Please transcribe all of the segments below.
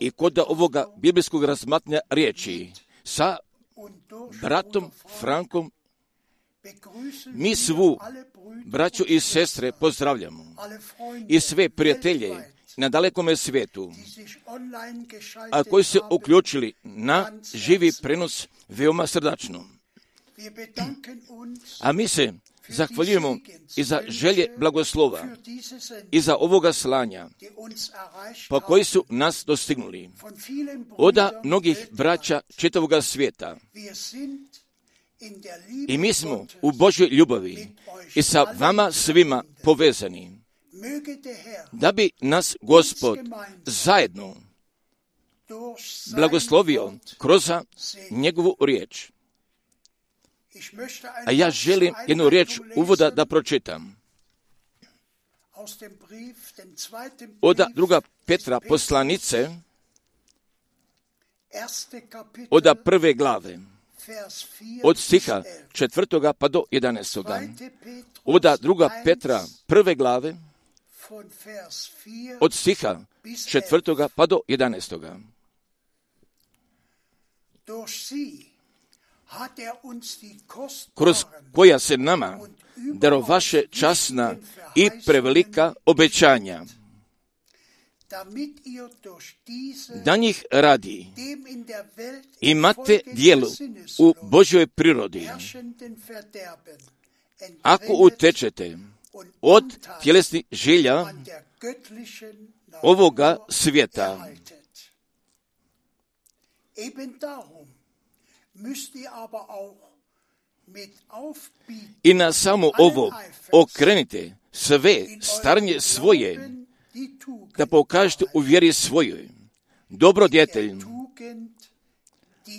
i kod ovoga biblijskog razmatnja riječi sa bratom Frankom mi svu braću i sestre pozdravljamo i sve prijatelje na dalekome svijetu, a koji se uključili na živi prenos veoma srdačno. A mi se zahvaljujemo i za želje blagoslova i za ovoga slanja, po koji su nas dostignuli. Oda mnogih braća čitavoga svijeta. I mi smo u Božoj ljubavi i sa vama svima povezani. Da bi nas Gospod zajedno blagoslovio kroz njegovu riječ. A ja želim jednu riječ uvoda da pročitam. Od druga Petra poslanice, od prve glave, od stiha četvrtoga pa do jedanestoga. Od druga Petra prve glave, od stiha četvrtoga pa do jedanestoga. Kroz koja se nama darovaše časna i prevelika obećanja, da njih radi imate dijelu u Božoj prirodi. Ako utečete od tjelesnih želja ovoga svijeta, i na samo ovo okrenite sve starnje svoje, da pokažete u vjeri svojoj. Dobrodjetelj,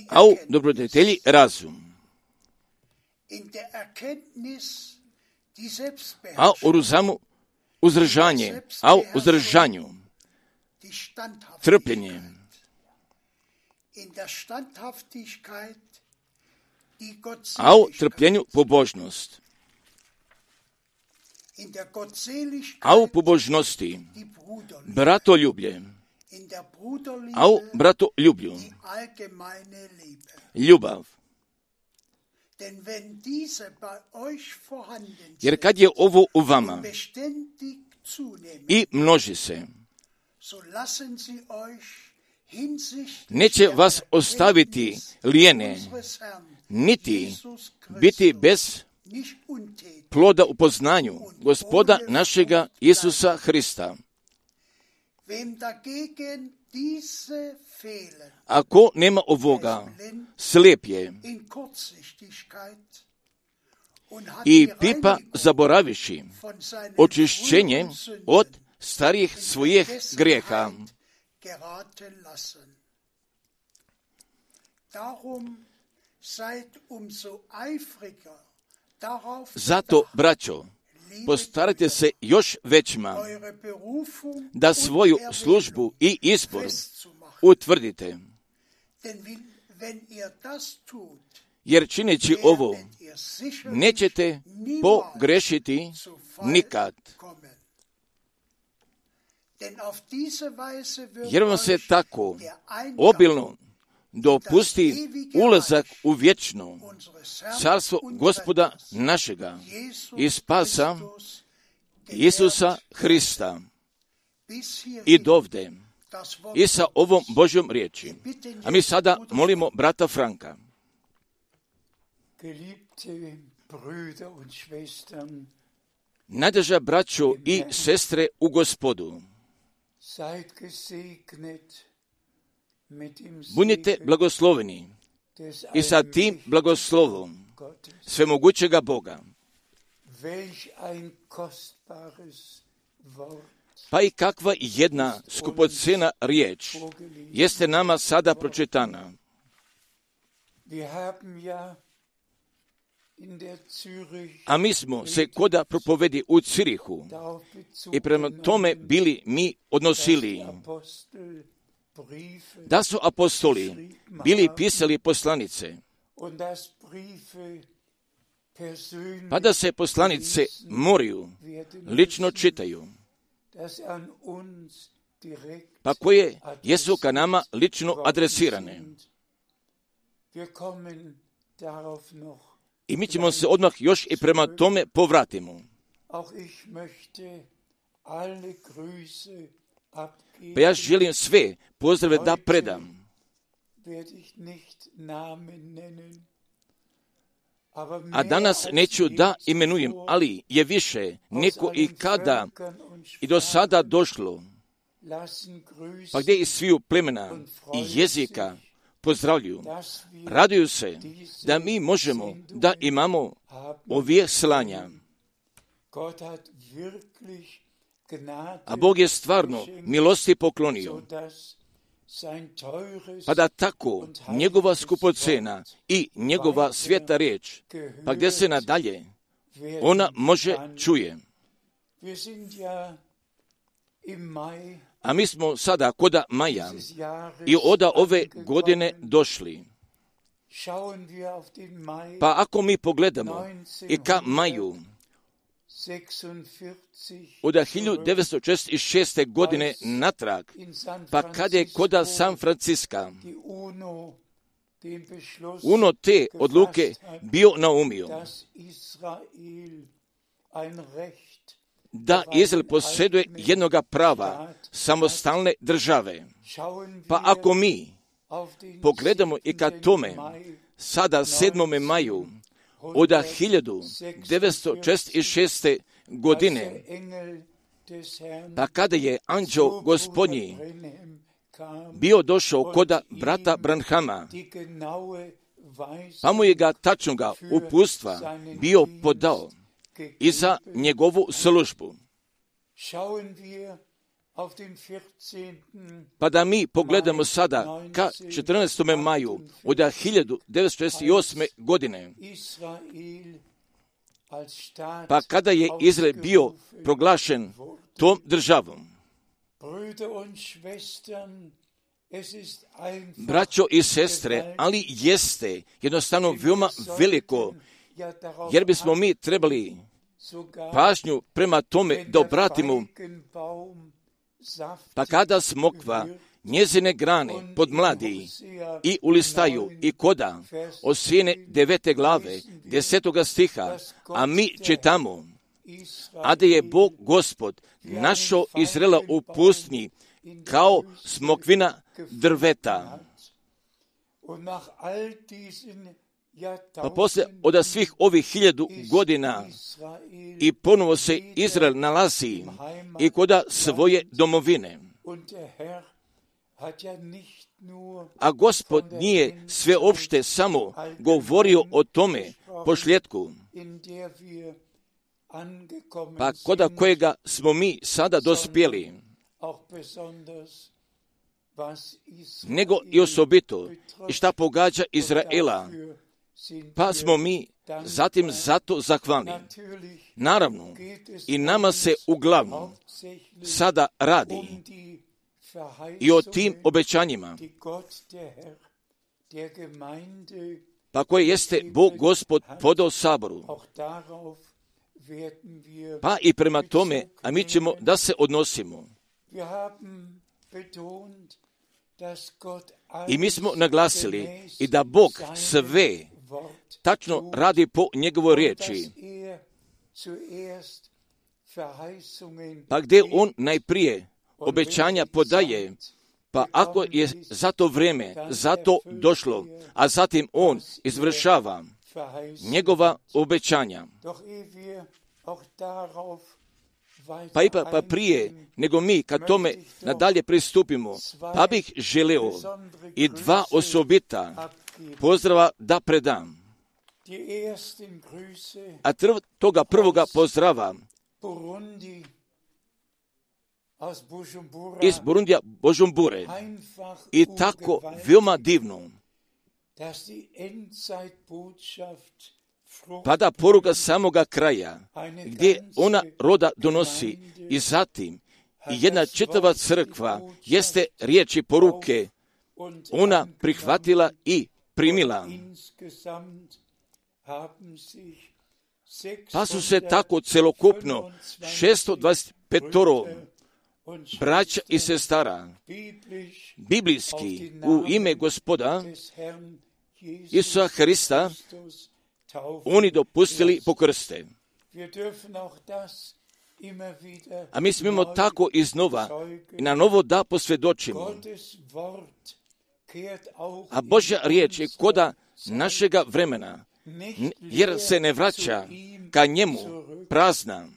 a u dobrodjetelji razum, a u ruzamu uzdržanje, a u uzdržanju trpljenje, a u trpljenju pobožnost, a u pobožnosti. bratoljublje, a u bratoljublju ljubav. Jer kad je ovo u vama i množi se, neće vas ostaviti lijene, niti biti bez ploda u poznanju gospoda našega Isusa Hrista. Ako nema ovoga, slijep je i pipa zaboraviši očišćenje od starijih svojih grijeha. Zato, braćo, postarajte se još većima da svoju službu i izbor utvrdite. Jer čineći ovo, nećete pogrešiti nikad. Jer vam se tako obilno dopusti ulazak u vječno carstvo gospoda našega i spasa Isusa Hrista i dovde i sa ovom Božjom riječi. A mi sada molimo brata Franka. Nadeža braćo i sestre u gospodu. Budite blagosloveni i sa tim blagoslovom svemogućega Boga. Pa i kakva jedna skupocena riječ jeste nama sada pročitana. A mi smo se koda propovedi u Cirihu i prema tome bili mi odnosili da su apostoli bili pisali poslanice, pa da se poslanice moraju, lično čitaju, pa koje jesu ka nama lično adresirane. I mi ćemo se odmah još i prema tome povratimo. Pa ja želim sve pozdrave da predam. A danas neću da imenujem, ali je više neko i kada i do sada došlo, pa gdje i sviju plemena i jezika pozdravljuju, raduju se da mi možemo da imamo ovije slanja. A Bog je stvarno milosti poklonio, pa da tako njegova skupocena i njegova svjeta riječ, pa gdje se nadalje ona može čuje. A mi smo sada koda maja i oda ove godine došli. Pa ako mi pogledamo i ka maju, od 1946. godine natrag, pa kad je koda San Franciska uno te odluke bio naumio da Izrael posjeduje jednoga prava samostalne države. Pa ako mi pogledamo i ka tome, sada 7. maju, od 1906. godine, pa kada je anđeo gospodnji bio došao koda brata Branhama, pa mu je ga tačnoga upustva bio podao i za njegovu službu. Pa da mi pogledamo sada ka 14. maju od 1968. godine, pa kada je Izrael bio proglašen tom državom. Braćo i sestre, ali jeste jednostavno veoma veliko, jer bismo mi trebali pažnju prema tome da obratimo pa kada smokva njezine grane pod mladi i ulistaju i koda od sine devete glave, desetoga stiha, a mi čitamo, a da je Bog gospod našo Izrela u pustnji kao smokvina drveta. Pa poslije od svih ovih hiljadu godina i ponovo se Izrael nalazi i koda svoje domovine. A gospod nije sveopšte samo govorio o tome pošljetku, pa koda kojega smo mi sada dospjeli, nego i osobito i šta pogađa Izraela, pa smo mi zatim zato zahvalni. Naravno, i nama se uglavnom sada radi i o tim obećanjima, pa koje jeste Bog Gospod podao saboru. Pa i prema tome, a mi ćemo da se odnosimo. I mi smo naglasili i da Bog sve tačno radi po njegovoj riječi. Pa gdje on najprije obećanja podaje, pa ako je za to vrijeme, za to došlo, a zatim on izvršava njegova obećanja. Pa ipak pa prije nego mi kad tome nadalje pristupimo, pa bih želio i dva osobita pozdrava da predam. A trv, toga prvoga pozdrava. Iz Burundija Božumbure. I tako veoma divno. Pada poruka samoga kraja, gdje ona roda donosi. I zatim i jedna čitava crkva jeste riječi poruke. ona prihvatila i primila. Pa su se tako celokupno 625 braća i sestara, biblijski u ime gospoda Isusa Hrista oni dopustili pokrste. A mi smijemo tako iznova i na novo da posvjedočimo. A Božja riječ je koda našega vremena, jer se ne vraća ka njemu prazna,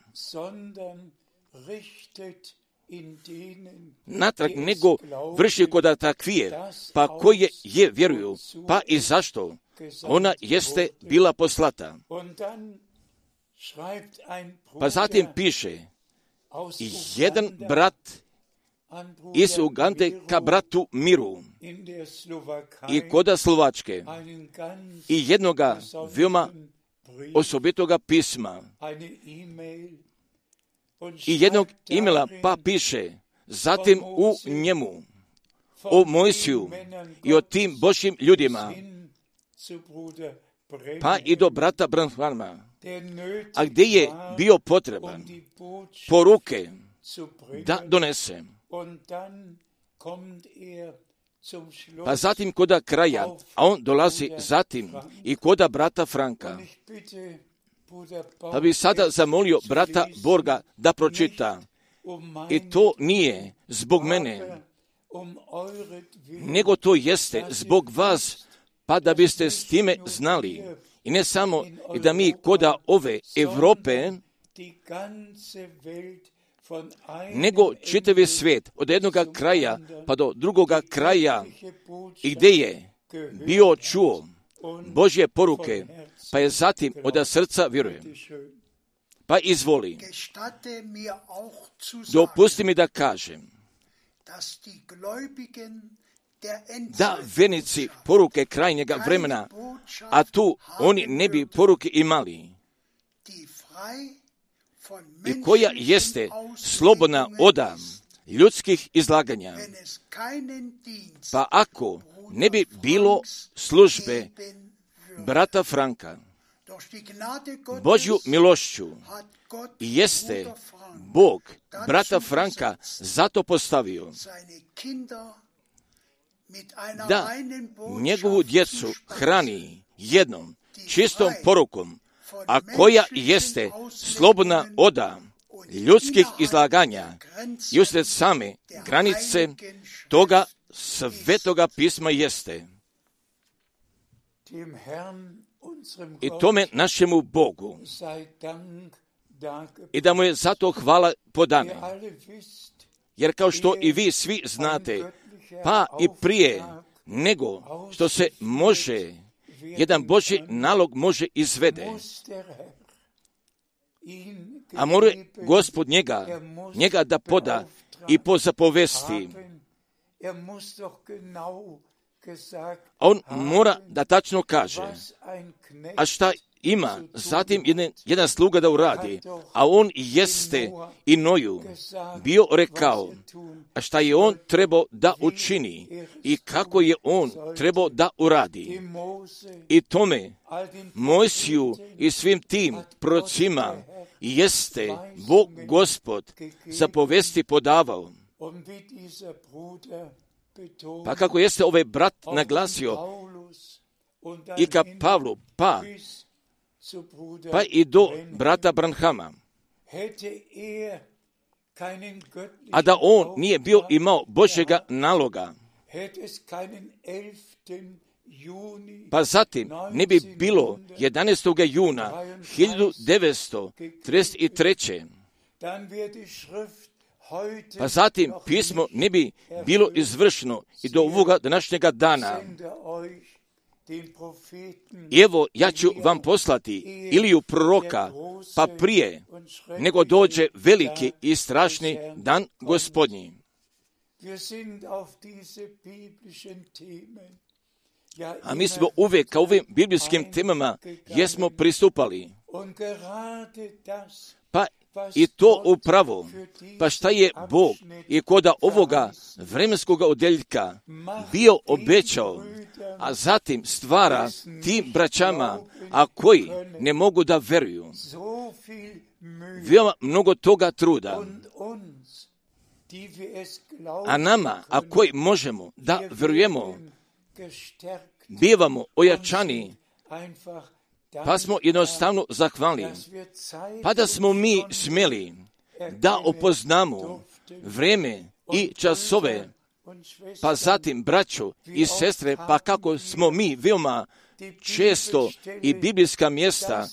natrag nego vrši koda takvije, pa koje je vjeruju, pa i zašto? Ona jeste bila poslata. Pa zatim piše, jedan brat iz Ugande ka bratu Miru i koda Slovačke i jednoga veoma osobitoga pisma i jednog imela pa piše zatim u njemu o Mojsiju i o tim Božim ljudima pa i do brata Branhama a gdje je bio potreban poruke da donese. Pa zatim koda kraja, a on dolazi zatim i koda brata Franka. Pa bi sada zamolio brata Borga da pročita. I to nije zbog mene, nego to jeste zbog vas, pa da biste s time znali. I ne samo i da mi koda ove Europe, nego čitavi svijet od jednog kraja pa do drugoga kraja i gdje je bio čuo Božje poruke, pa je zatim od srca vjeruje. Pa izvoli. Dopusti mi da kažem da venici poruke krajnjega vremena, a tu oni ne bi poruke imali, i koja jeste slobodna oda ljudskih izlaganja. Pa ako ne bi bilo službe brata Franka, Božju milošću jeste Bog brata Franka zato postavio da njegovu djecu hrani jednom čistom porukom, a koja jeste slobodna oda ljudskih izlaganja i usred same granice toga svetoga pisma jeste. I tome našemu Bogu. I da mu je zato hvala podane. Jer kao što i vi svi znate, pa i prije nego što se može, jedan Boži nalog može izvede. A mora gospod njega, njega da poda i po zapovesti. On mora da tačno kaže, a šta ima zatim jedan, jedan sluga da uradi, a on jeste i Noju bio rekao, šta je on trebao da učini i kako je on trebao da uradi. I tome Mojsiju i svim tim procima jeste Bog Gospod zapovesti podavao. Pa kako jeste ovaj brat naglasio i ka Pavlu, pa pa i do brata Branhama. A da on nije bio imao Božjega naloga, pa zatim ne bi bilo 11. juna 1933. Pa zatim pismo ne bi bilo izvršeno i do ovoga današnjega dana. Evo, ja ću vam poslati Iliju proroka, pa prije nego dođe veliki i strašni dan gospodnji. A mi smo uvijek ka ovim biblijskim temama jesmo pristupali. Pa i to upravo. Pa šta je Bog i koda ovoga vremenskog odjeljka bio obećao, a zatim stvara tim braćama, a koji ne mogu da veruju. Veoma mnogo toga truda. A nama, a koji možemo da vjerujemo, bivamo ojačani, pa smo jednostavno zahvalni. Pa da smo mi smjeli da opoznamo vreme i časove, pa zatim braćo i sestre, pa kako smo mi veoma često i biblijska mjesta,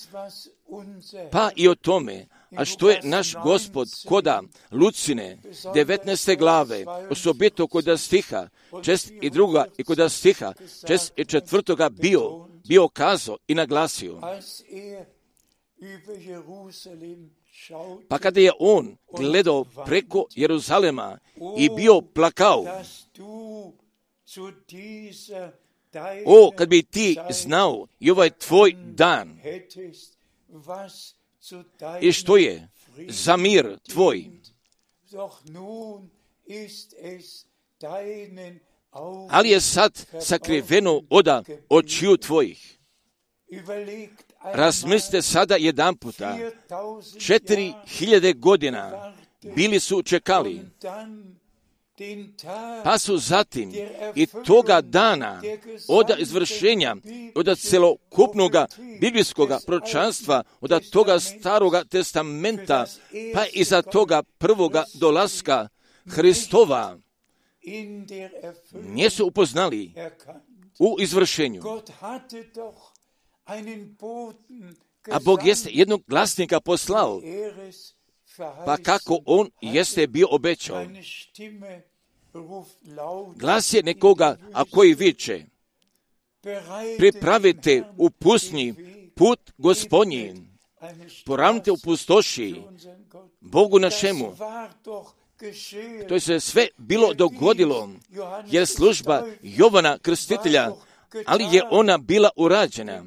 pa i o tome, a što je naš gospod koda Lucine 19. glave, osobito koda stiha, čest i druga i koda stiha, čest i četvrtoga bio, bio kazao i naglasio. Pa kada je on gledao preko Jeruzalema i bio plakao, o, kad bi ti znao i ovaj tvoj dan, i što je za mir tvoj. Ali je sad sakriveno oda očiju tvojih. Razmislite sada jedan puta. Četiri hiljade godina bili su čekali pa su zatim i toga dana od izvršenja, od celokupnoga biblijskog pročanstva, od toga staroga testamenta, pa i za toga prvoga dolaska Hristova, nisu upoznali u izvršenju. A Bog jeste jednog glasnika poslao, pa kako on jeste bio obećao. Glas je nekoga, a koji viče, pripravite u pusnji put gospodnji, poravnite u pustoši Bogu našemu. To je se sve bilo dogodilo, jer služba Jovana Krstitelja, ali je ona bila urađena.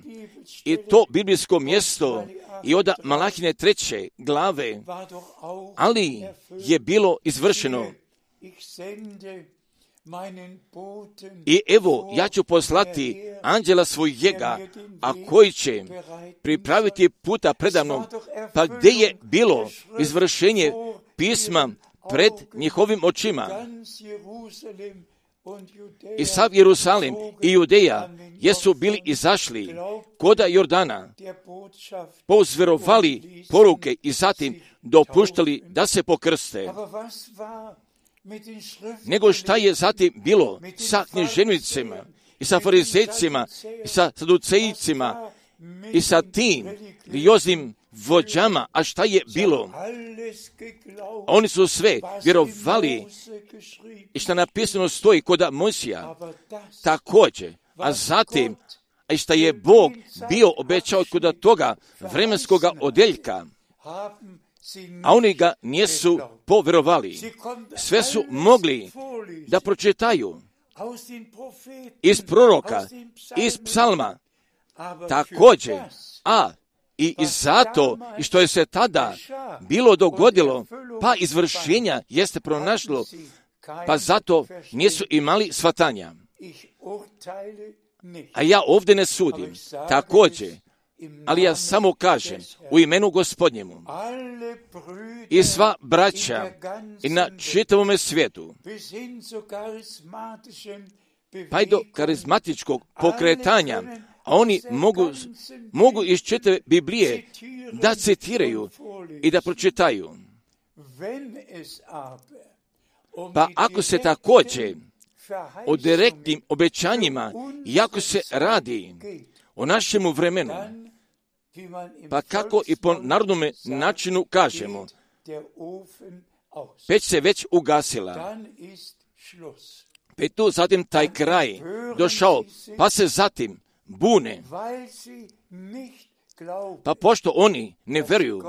I to biblijsko mjesto i od Malahine treće glave, ali je bilo izvršeno. I evo, ja ću poslati anđela svojega, a koji će pripraviti puta predavnom, pa gdje je bilo izvršenje pisma pred njihovim očima. I sav Jerusalim i Judeja jesu bili izašli koda Jordana, pozverovali poruke i zatim dopuštali da se pokrste. Nego šta je zatim bilo sa knježenicima i sa farizecima i sa saducejicima i sa tim liozim vođama, a šta je bilo? Oni su sve vjerovali. I što napisano stoji koda Mojsija, također, a zatim, a i što je Bog bio obećao kod toga vremenskog odeljka, a oni ga nisu povjerovali. Sve su mogli da pročitaju. Iz proroka, iz psalma, također, a i, i zato, i što je se tada bilo dogodilo, pa izvršenja jeste pronašlo, pa zato nisu imali svatanja. A ja ovdje ne sudim, također, ali ja samo kažem u imenu gospodnjemu. I sva braća i na čitavome svijetu, pa i do karizmatičkog pokretanja, a oni mogu, mogu iz čitave Biblije da citiraju i da pročitaju. Pa ako se također o direktnim obećanjima, jako se radi o našemu vremenu, pa kako i po narodnom načinu kažemo, peć se već ugasila. Pa tu zatim taj kraj došao, pa se zatim bune. Pa pošto oni ne veruju,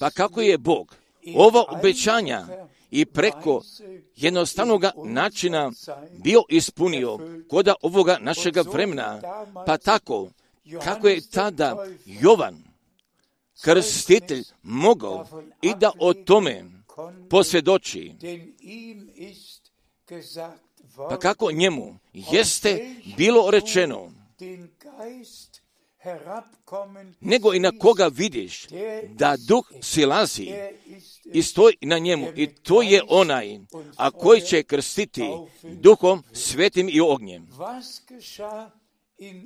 pa kako je Bog ova obećanja i preko jednostavnog načina bio ispunio koda ovoga našega vremena, pa tako kako je tada Jovan, krstitelj, mogao i da o tome posvjedoči. Pa kako njemu jeste bilo rečeno, nego i na koga vidiš da duh silazi i stoji na njemu i to je onaj, a koji će krstiti duhom, svetim i ognjem.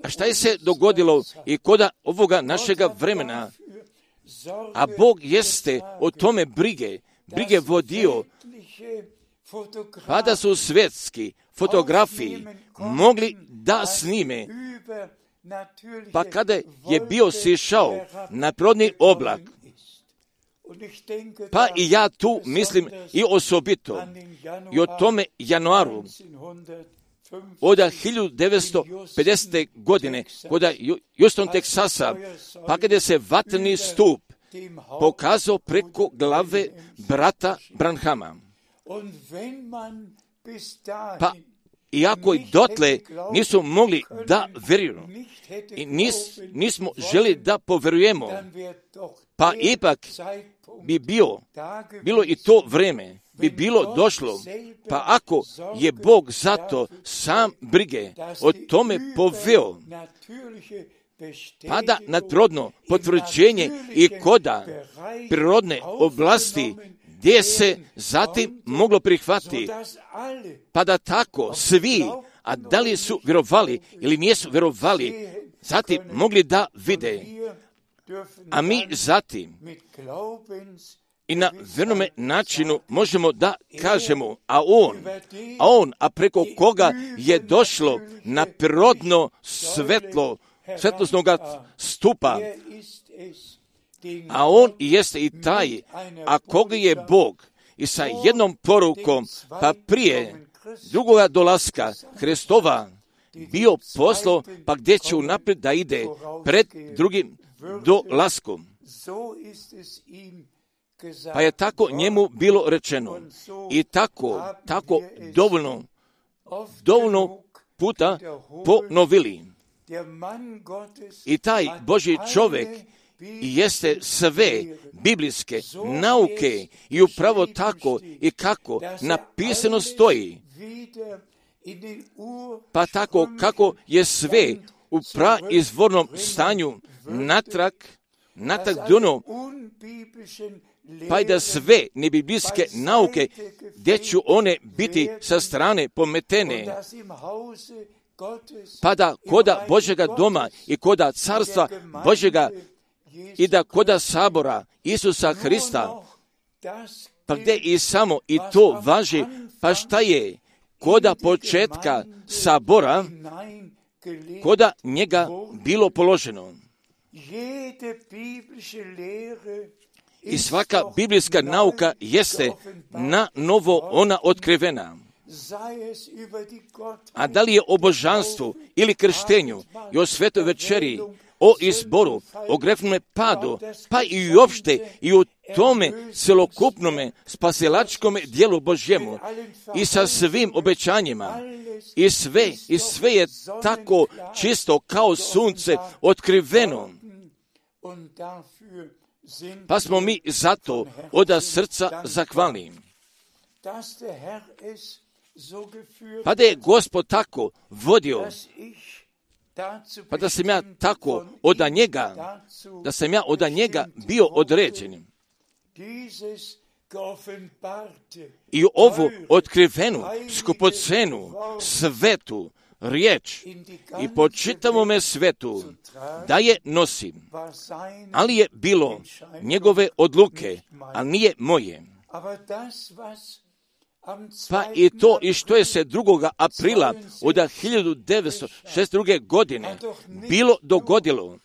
A šta je se dogodilo i koda ovoga našega vremena? A Bog jeste o tome brige, brige vodio, pa da su svetski fotografiji mogli da snime pa kada je bio sišao na prodni oblak, pa i ja tu mislim i osobito i o tome januaru od 1950. godine kod Houston, Teksasa, pa kada se vatrni stup pokazao preko glave brata Branhama. Pa iako i dotle nisu mogli da veruju i nis, nismo želi da poverujemo, pa ipak bi bio, bilo i to vreme, bi bilo došlo, pa ako je Bog zato sam brige o tome poveo, pada nadrodno potvrđenje i koda prirodne oblasti gdje se zatim moglo prihvatiti, pa da tako svi, a da li su vjerovali ili nisu vjerovali, zatim mogli da vide, a mi zatim i na vernome načinu možemo da kažemo, a on, a on, a preko koga je došlo na prirodno svetlo, svetlosnog stupa, a on jeste i taj, a koga je Bog? I sa jednom porukom, pa prije drugoga dolaska Hristova bio poslo, pa gdje će unaprijed da ide pred drugim dolaskom. Pa je tako njemu bilo rečeno. i tako, tako dovoljno, dovoljno puta ponovili. I taj Boži čovjek jeste sve biblijske nauke i upravo tako i kako napisano stoji. Pa tako kako je sve u praizvornom stanju natrag, natrag duno, pa i da sve nebiblijske nauke, gdje ću one biti sa strane pometene, pa da koda Božega doma i koda carstva Božega i da koda sabora Isusa Hrista, pa gdje i samo i to važi, pa šta je koda početka sabora, koda njega bilo položeno. I svaka biblijska nauka jeste na novo ona otkrivena. A da li je o božanstvu ili krštenju i o svetoj večeri o izboru, o grefnome padu, pa i uopšte i o tome celokupnome spasilačkome dijelu Božjemu i sa svim obećanjima. I sve, i sve je tako čisto kao sunce otkriveno. Pa smo mi zato od srca zahvalni. Pa da je Gospod tako vodio pa da sam ja tako od njega, da sam ja od njega bio određen. I ovu otkrivenu, skupocenu, svetu, riječ i po čitavome svetu da je nosim, ali je bilo njegove odluke, a nije moje. Pa i to i što je se 2. aprila od 1962. godine bilo dogodilo,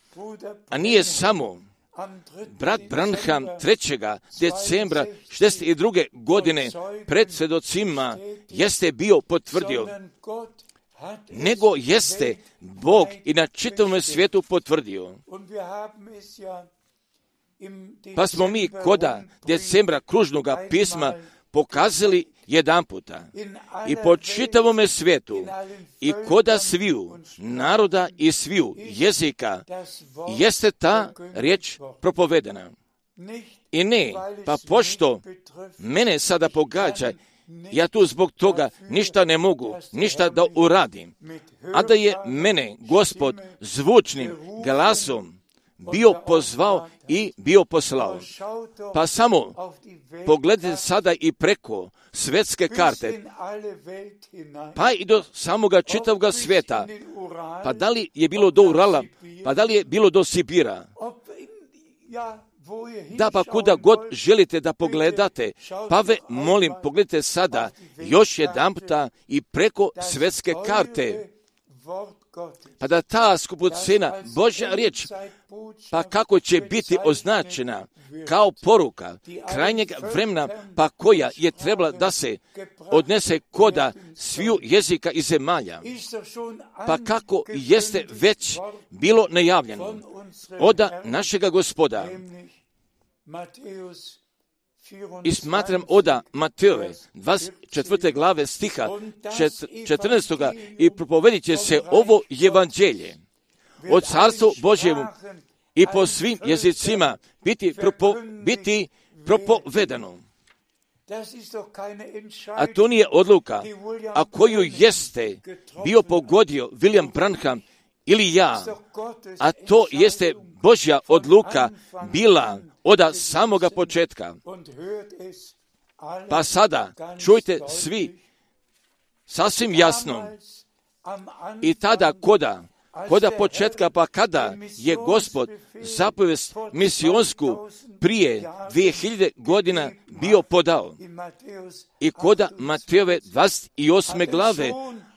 a nije samo brat Branham 3. decembra 62. godine pred svedocima jeste bio potvrdio, nego jeste Bog i na čitavom svijetu potvrdio. Pa smo mi koda decembra kružnog pisma pokazali jedan puta i po čitavome svijetu i koda sviju naroda i sviju jezika jeste ta riječ propovedena. I ne, pa pošto mene sada pogađa ja tu zbog toga ništa ne mogu, ništa da uradim. A da je mene gospod zvučnim glasom bio pozvao i bio poslao. Pa samo pogledajte sada i preko svetske karte, pa i do samoga čitavog svijeta. Pa da li je bilo do Urala, pa da li je bilo do Sibira? Da, pa kuda god želite da pogledate, pa ve molim, pogledajte sada još jedan i preko svetske karte pa da ta skupocena Božja riječ, pa kako će biti označena kao poruka krajnjeg vremena, pa koja je trebala da se odnese koda sviju jezika i zemalja, pa kako jeste već bilo najavljeno od našega gospoda. I smatram oda Mateove, 24. glave stiha 14. i propovedit će se ovo evanđelje od carstvu Božjevu i po svim jezicima biti, propo, biti propovedano. A to nije odluka, a koju jeste bio pogodio William Branham ili ja, a to jeste Božja odluka bila od samoga početka. Pa sada čujte svi sasvim jasno i tada koda, koda početka pa kada je gospod zapovest misionsku prije 2000 godina bio podao i koda Matejove 28. glave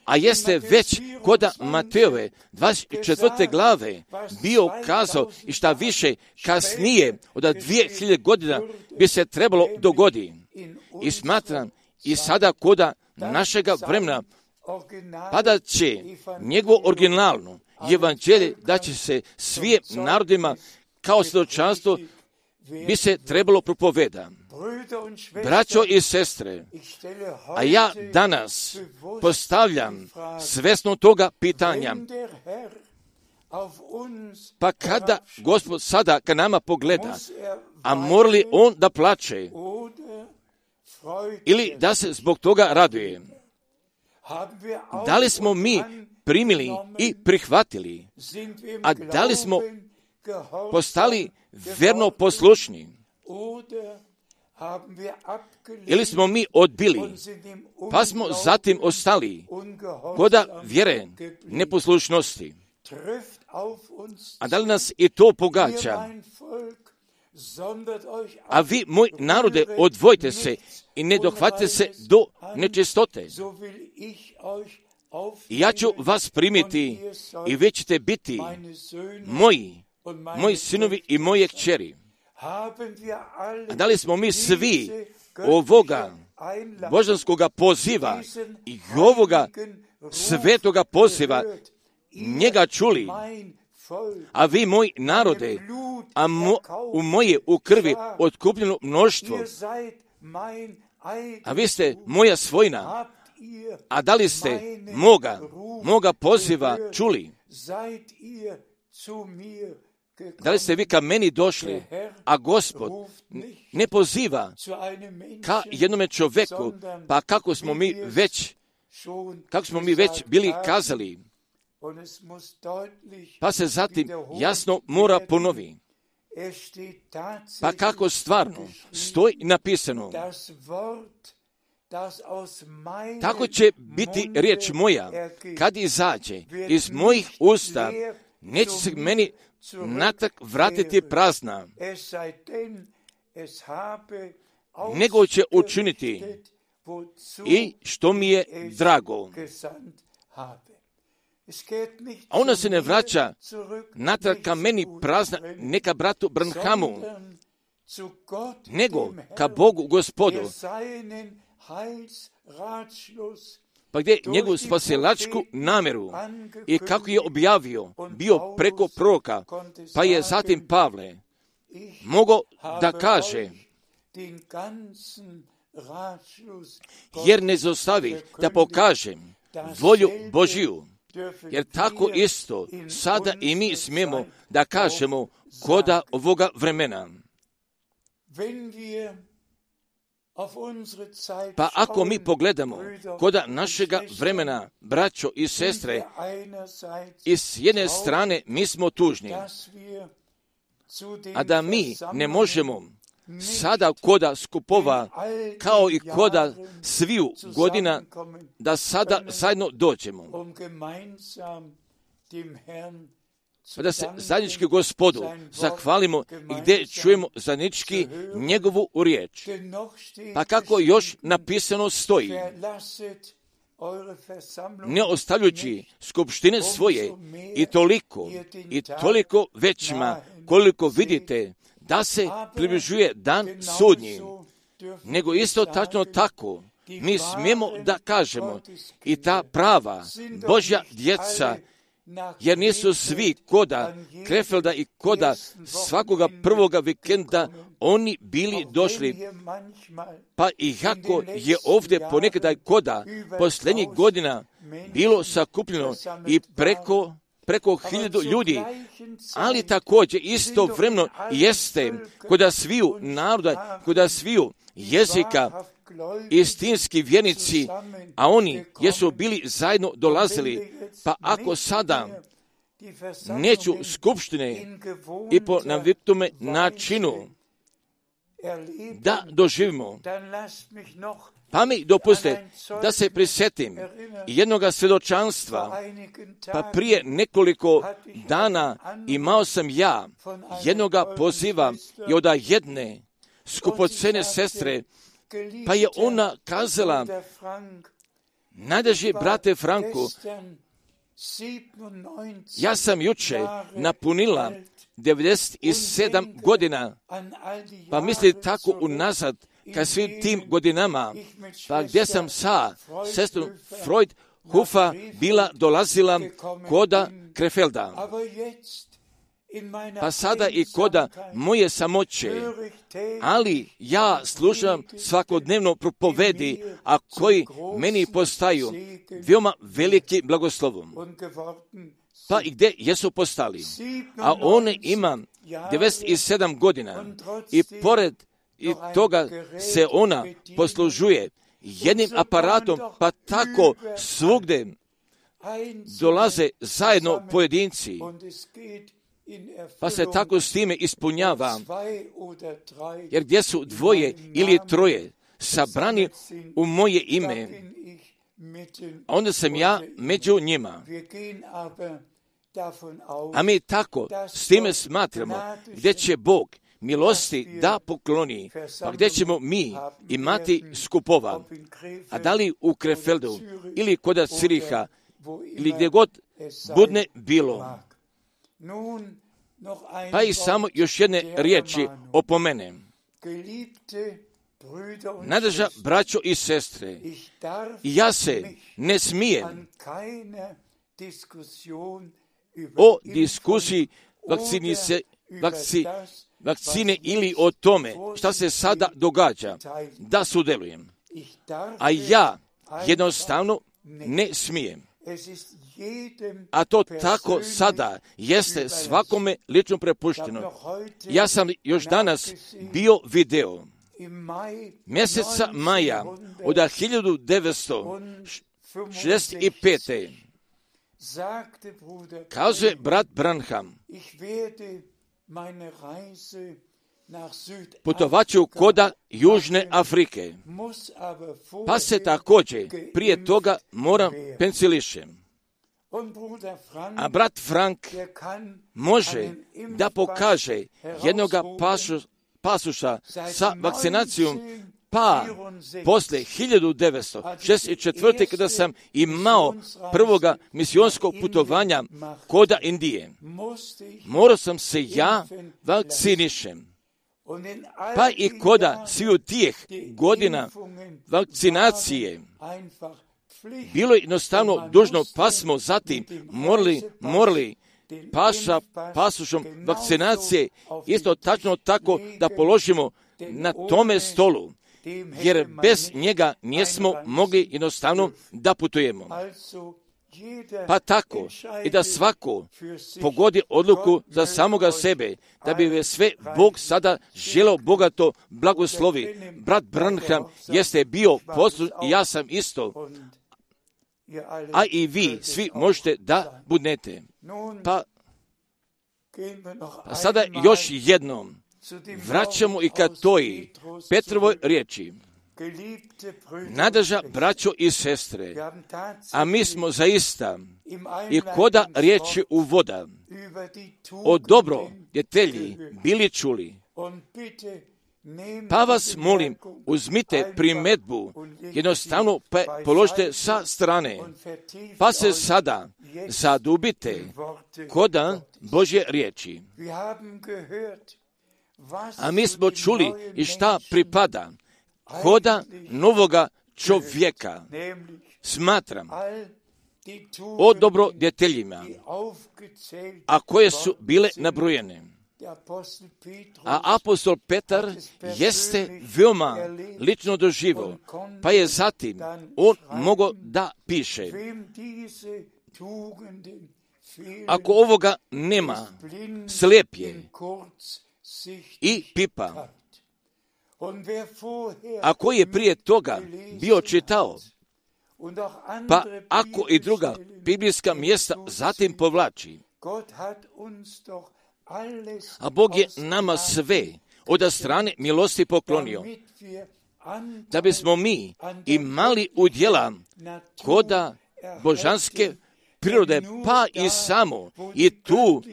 a jeste već koda Mateove 24. glave bio kazao i šta više kasnije od 2000 godina bi se trebalo dogodi. I smatram i sada koda našega vremena pada će njegovo originalno evanđelje da će se svije narodima kao svjedočanstvo bi se trebalo propoveda. Braćo i sestre, a ja danas postavljam svesno toga pitanja, pa kada Gospod sada ka nama pogleda, a morali On da plače ili da se zbog toga raduje? Da li smo mi primili i prihvatili, a da li smo postali verno poslušni? Ili smo mi odbili, pa smo zatim ostali koda vjere neposlušnosti. A da li nas i to pogađa? A vi, moj narode, odvojite se i ne dohvatite se do nečistote. Ja ću vas primiti i vi ćete biti moji, moji sinovi i moje kćeri. Da li smo mi svi ovoga božanskog poziva i ovoga svetoga poziva njega čuli, a vi moj narode, a mo, u moje u krvi otkupljeno mnoštvo, a vi ste moja svojna, a da li ste moga, moga poziva čuli? Da li ste vi ka meni došli, a gospod ne poziva ka jednome čoveku, pa kako smo mi već, kako smo mi već bili kazali, pa se zatim jasno mora ponovi. Pa kako stvarno stoji napisano, tako će biti riječ moja kad izađe iz mojih usta, neće se meni natak vratiti prazna, nego će učiniti i što mi je drago. A ona se ne vraća natrag ka meni prazna, neka bratu Brnhamu, nego ka Bogu gospodu, pa gdje njegovu spasilačku nameru i kako je objavio, bio preko proroka, pa je zatim Pavle mogao da kaže, jer ne zostavi da pokažem volju Božiju, jer tako isto sada i mi smijemo da kažemo koda ovoga vremena. Pa ako mi pogledamo koda našega vremena, braćo i sestre, i s jedne strane mi smo tužni, a da mi ne možemo sada koda skupova, kao i koda sviju godina, da sada zajedno dođemo. Da se zajednički gospodu zahvalimo i gdje čujemo zajednički njegovu riječ. Pa kako još napisano stoji, ne ostavljajući skupštine svoje i toliko i toliko većima koliko vidite da se približuje dan sudnji, nego isto tačno tako mi smijemo da kažemo i ta prava Božja djeca jer nisu svi koda Krefelda i koda svakoga prvoga vikenda oni bili došli. Pa i kako je ovdje ponekada koda posljednjih godina bilo sakupljeno i preko preko hiljadu ljudi, ali također isto vremeno jeste koda sviju naroda, koda sviju jezika, istinski vjernici, a oni jesu bili zajedno dolazili, pa ako sada neću skupštine i po naviktume načinu da doživimo, pa mi dopuste da se prisjetim jednog svjedočanstva, pa prije nekoliko dana imao sam ja jednoga poziva i od jedne skupocene sestre, pa je ona kazala, najdraži brate Franku, ja sam juče napunila 97 godina, pa misli tako unazad, ka svim tim godinama, pa gdje sam sa sestrom Freud Hufa bila dolazila koda Krefelda. Pa sada i koda moje samoće, ali ja slušam svakodnevno propovedi, a koji meni postaju veoma veliki blagoslovom. Pa i gdje jesu postali? A one ima 97 godina i pored i toga se ona poslužuje jednim aparatom, pa tako svugde dolaze zajedno pojedinci, pa se tako s time ispunjava, jer gdje su dvoje ili troje sabrani u moje ime, a onda sam ja među njima. A mi tako s time smatramo gdje će Bog milosti da pokloni, pa gdje ćemo mi imati skupova, a da li u Krefeldu ili kod Ciriha ili gdje god budne bilo. Pa i samo još jedne riječi opomenem. Nadrža braćo i sestre, ja se ne smijem o diskusiji vakcini se, vakci, vakcine ili o tome šta se sada događa, da sudjelujem. A ja jednostavno ne smijem. A to tako sada jeste svakome lično prepušteno. Ja sam još danas bio video mjeseca maja od 1965. Kazuje brat Branham, putovaću koda Južne Afrike, pa se također prije toga moram pencilišem. A brat Frank može da pokaže jednoga pasuša sa vakcinacijom. Pa posle 1964. kada sam imao prvoga misijonskog putovanja koda Indije, morao sam se ja vakcinišem. Pa i koda sviju tih godina vakcinacije. Bilo je jednostavno dužno, pa smo zatim morali, morali paša pasušom vakcinacije. isto tačno tako da položimo na tome stolu jer bez njega nismo mogli jednostavno da putujemo. Pa tako i da svako pogodi odluku za samoga sebe, da bi sve Bog sada želeo bogato blagoslovi. Brat Branham jeste bio poslušan i ja sam isto, a i vi svi možete da budnete. Pa, pa sada još jednom vraćamo i ka toj Petrovoj riječi. Nadrža braćo i sestre, a mi smo zaista i koda riječi u voda o dobro djetelji bili čuli. Pa vas molim, uzmite primetbu, jednostavno pa položite sa strane, pa se sada zadubite koda Božje riječi. A mi smo čuli i šta pripada hoda novoga čovjeka. Smatram o dobrodjeteljima, a koje su bile nabrojene. A apostol Petar jeste veoma lično doživo, pa je zatim on mogao da piše. Ako ovoga nema, slijep je i pipa. A koji je prije toga bio čitao, pa ako i druga biblijska mjesta zatim povlači, a Bog je nama sve od strane milosti poklonio, da bismo mi imali udjela koda božanske prirode, pa i samo i tu,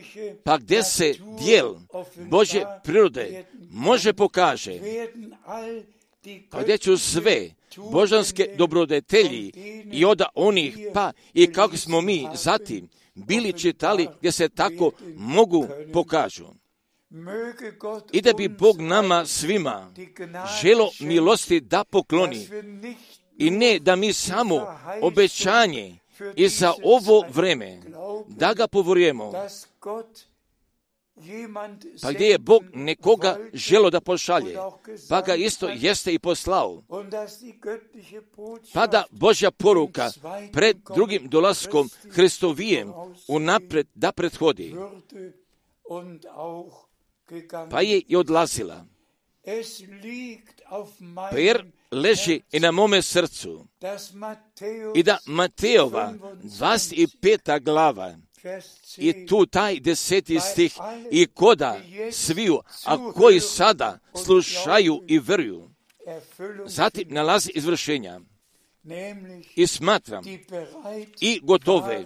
pa gdje se dijel Bože prirode može pokaže, pa gdje ću sve božanske dobrodetelji i od onih, pa i kako smo mi zatim bili čitali gdje se tako mogu pokažu. I da bi Bog nama svima želo milosti da pokloni i ne da mi samo obećanje i za ovo vreme da ga povorujemo, pa gdje je Bog nekoga želo da pošalje, pa ga isto jeste i poslao. Pa da Božja poruka pred drugim dolaskom Hristovijem unapred da prethodi. Pa je i odlazila. Jer leži i na mome srcu. i da Mateova 25. glava. I tu taj deseti stih i koda sviju, a koji sada slušaju i veruju, zatim nalazi izvršenja. I smatram i gotove.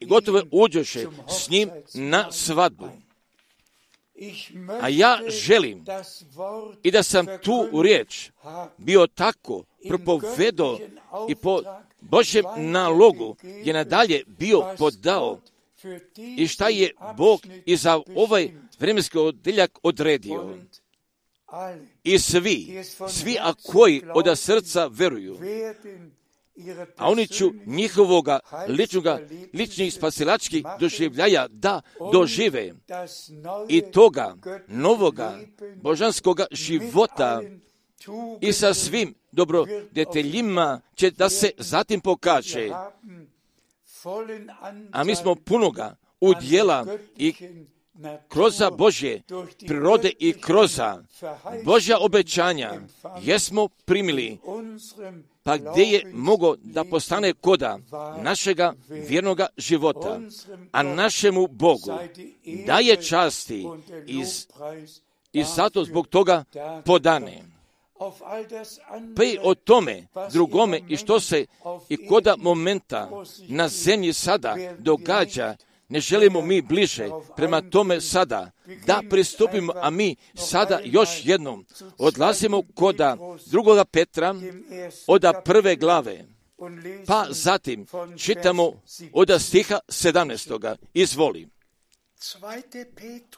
i gotove uđoše s njim na svadbu. A ja želim i da sam tu u riječ bio tako propovedo i po Božjem nalogu je nadalje bio podao i šta je Bog i za ovaj vremenski oddeljak odredio. I svi, svi a koji od srca veruju, a oni ću njihovoga ličnoga, ličnih spasilačkih doživljaja da dožive i toga novoga božanskoga života i sa svim dobrodeteljima će da se zatim pokaže. A mi smo punoga udjela i kroza Božje prirode i kroza Božja obećanja jesmo primili, pa gdje je mogo da postane koda našega vjernoga života, a našemu Bogu daje časti iz, i zato zbog toga podane. Pa i o tome drugome i što se i koda momenta na zemlji sada događa, ne želimo mi bliže prema tome sada da pristupimo, a mi sada još jednom odlazimo koda drugoga Petra od prve glave, pa zatim čitamo od stiha 17. Izvoli.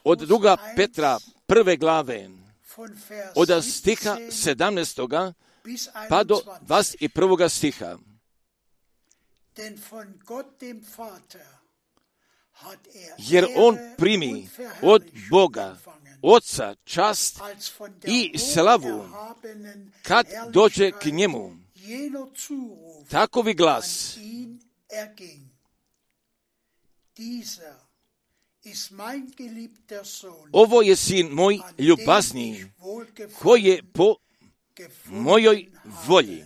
Od druga Petra prve glave, od stiha 17. pa do 21. stiha. Jer on primi od Boga, Oca, čast i slavu, kad dođe k njemu takovi glas ovo je sin moj ljubazni, koji je po mojoj volji.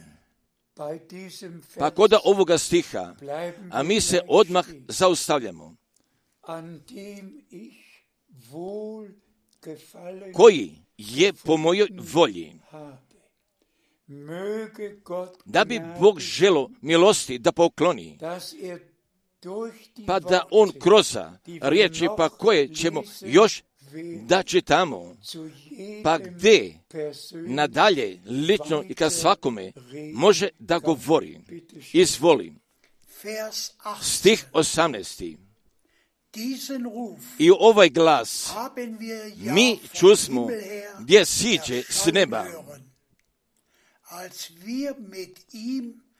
Pa koda ovoga stiha, a mi se odmah zaustavljamo. Koji je po mojoj volji. Da bi Bog želo milosti da pokloni, pa da on kroza riječi pa koje ćemo još da čitamo, pa gdje nadalje lično i ka svakome može da govori. Izvoli. Stih 18. I ovaj glas mi čusmo gdje siđe s neba.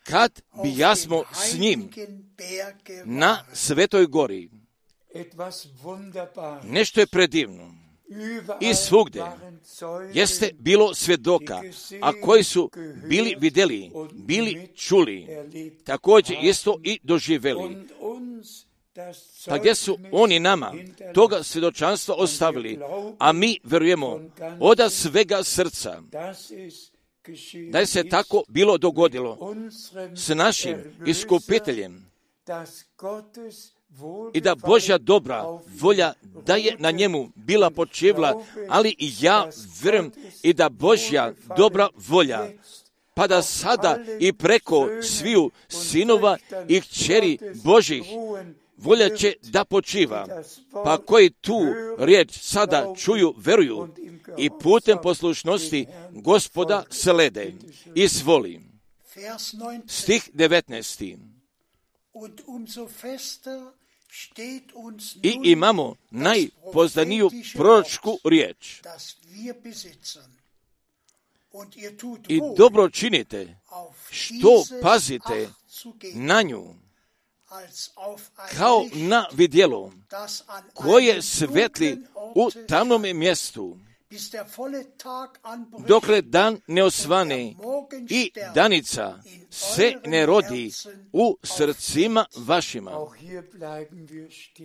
Kad bi jasmo s njim na svetoj gori. Nešto je predivno. I svugde jeste bilo svjedoka, a koji su bili vidjeli, bili čuli, također isto i doživjeli. Pa gdje su oni nama? Toga svjedočanstva ostavili, a mi verujemo od svega srca. Da je se tako bilo dogodilo s našim iskupiteljem i da Božja dobra volja da je na njemu bila počivla, ali i ja vjerujem i da Božja dobra volja pa da sada i preko sviju sinova i kćeri Božih volja će da počiva, pa koji tu riječ sada čuju, veruju i putem poslušnosti gospoda slede i svoli. Stih 19. I imamo najpozdaniju proročku riječ. I dobro činite što pazite na nju kao na vidjelo koje svetli u tamnom mjestu dokle dan ne osvane i danica se ne rodi u srcima vašima.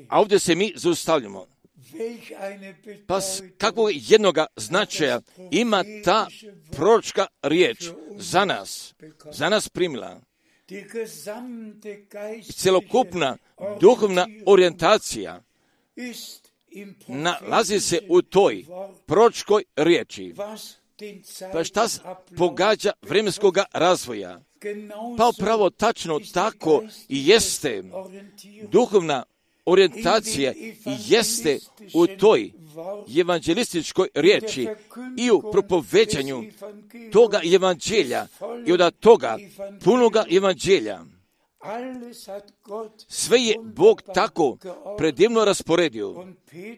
A ovdje se mi zaustavljamo. Pa kakvog jednoga značaja ima ta proročka riječ za nas, za nas primila. Celokupna duhovna orijentacija nalazi se u toj pročkoj riječi. Pa šta pogađa vremenskog razvoja? Pa upravo tačno tako i jeste duhovna orijentacija jeste u toj evanđelističkoj riječi i u propoveđanju toga evanđelja i od toga punoga evanđelja. Sve je Bog tako predivno rasporedio.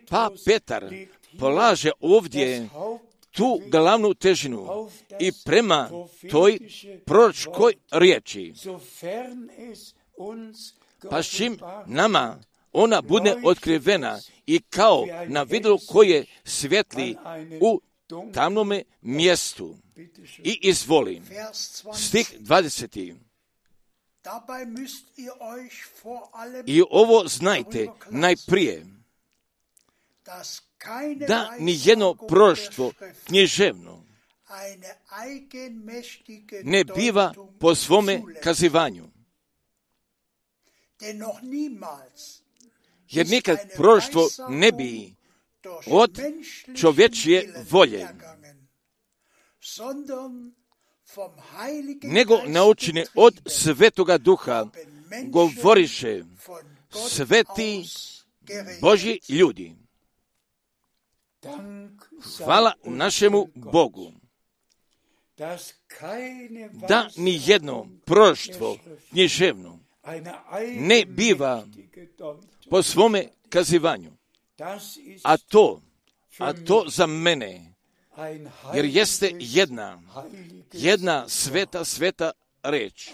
Pa Petar polaže ovdje tu glavnu težinu i prema toj proročkoj riječi. Pa s čim nama ona bude otkrivena i kao na vidu koje svjetli u tamnome mjestu. I izvoli. Stih 20. I ovo znajte najprije, da ni jedno proštvo književno ne biva po svome kazivanju. Jer nikad proštvo ne bi od čovječje volje, nego naučine od svetoga duha govoriše sveti Boži ljudi. Hvala našemu Bogu da ni jedno proštvo književno ne biva po svome kazivanju. A to, a to za mene, jer jeste jedna, jedna sveta, sveta reč.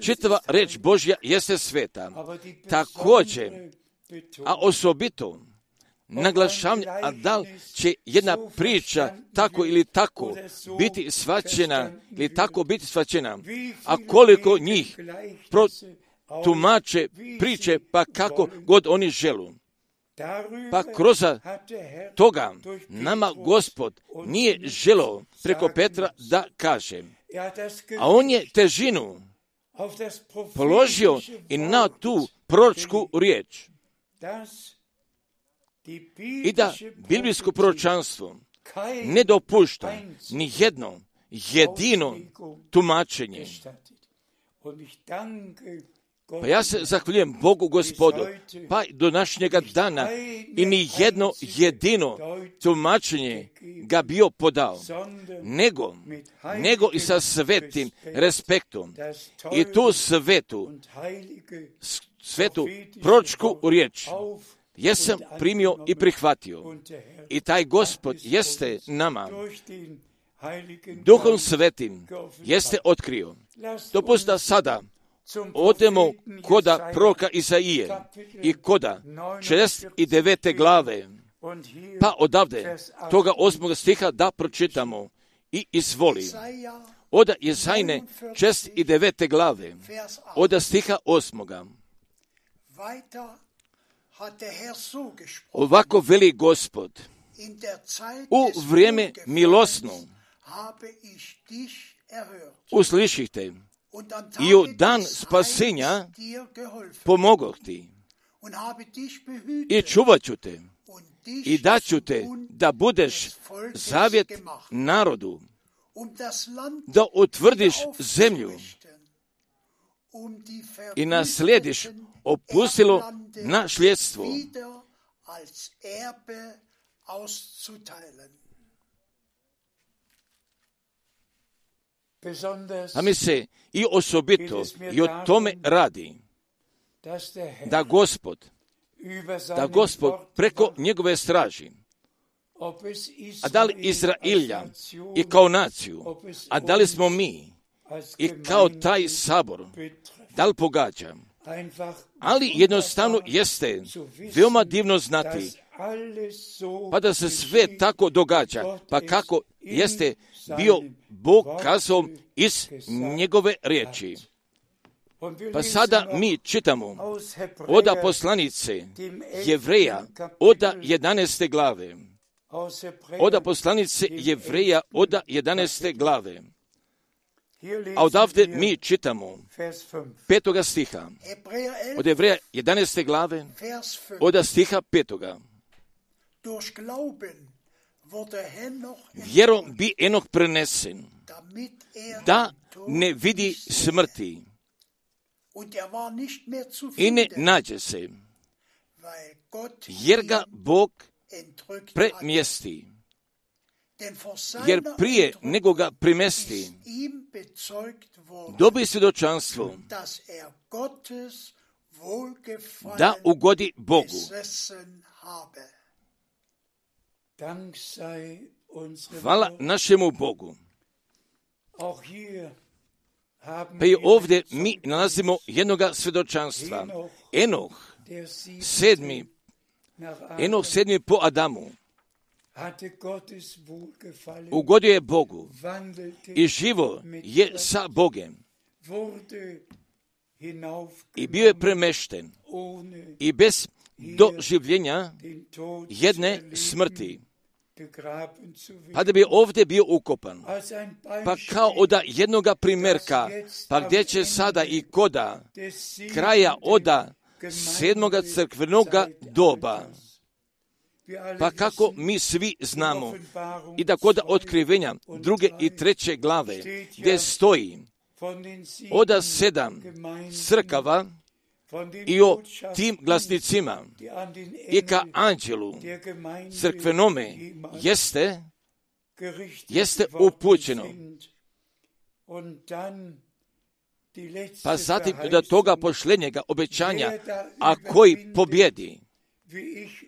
Čitava reč Božja jeste sveta. Također, a osobito naglašavanje, a da li će jedna priča tako ili tako biti svačena ili tako biti svačena, a koliko njih tumače priče pa kako god oni želu. Pa kroz toga nama gospod nije želo preko Petra da kaže, a on je težinu položio i na tu proročku riječ. I da biblijsko proročanstvo ne dopušta ni jedno jedino tumačenje. Pa ja se zahvaljujem Bogu gospodu, pa do našnjega dana i ni jedno jedino tumačenje ga bio podao, nego, nego i sa svetim respektom. i tu svetu, svetu pročku riječ jesam primio i prihvatio. I taj gospod jeste nama Duhom svetim jeste otkrio. Dopusta sada odemo koda proka Isaije i koda 69. glave, pa odavde toga osmoga stiha da pročitamo i izvoli. Oda Jesajne 69. glave, oda stiha osmoga. Ovako veli gospod, u vrijeme milosno uslišite i u dan spasenja pomogoh ti. I čuvat ću te. I daću te da budeš zavjet narodu, da utvrdiš zemlju. i naslijediš opustilo našljedstvo. A mi se i osobito i o tome radi. da gospod, da gospod preko njegove straži, a da li Izrailja i kao naciju, a da li smo mi i kao taj sabor, da li pogađa, ali jednostavno jeste veoma divno znati pa da se sve tako događa, pa kako jeste bio Bog kazao iz njegove riječi. Pa sada mi čitamo oda poslanice Jevreja, oda 11. glave. Oda poslanice Jevreja, oda 11. glave. A odavde mi čitamo petoga stiha, od Jevreja 11. glave, od stiha petoga. Vjerom bi Enok prenesen, da ne vidi smrti. I ne nađe se, jer ga Bog premjesti jer prije nego ga primesti, dobi svjedočanstvo da ugodi Bogu. Hvala našemu Bogu. Pa i ovdje mi nalazimo jednoga svjedočanstva. Enoh, sedmi, Enoh sedmi po Adamu, ugodio je Bogu i živo je sa Bogem i bio je premešten i bez doživljenja jedne smrti. Pa da bi ovdje bio ukopan. Pa kao oda jednoga primjerka, pa gdje će sada i koda kraja oda sedmoga crkvenoga doba pa kako mi svi znamo i da kod otkrivenja druge i treće glave gdje stoji oda sedam crkava i o tim glasnicima. i ka anđelu crkvenome jeste jeste upućeno. Pa zatim do toga pošljenjega obećanja, a koji pobjedi,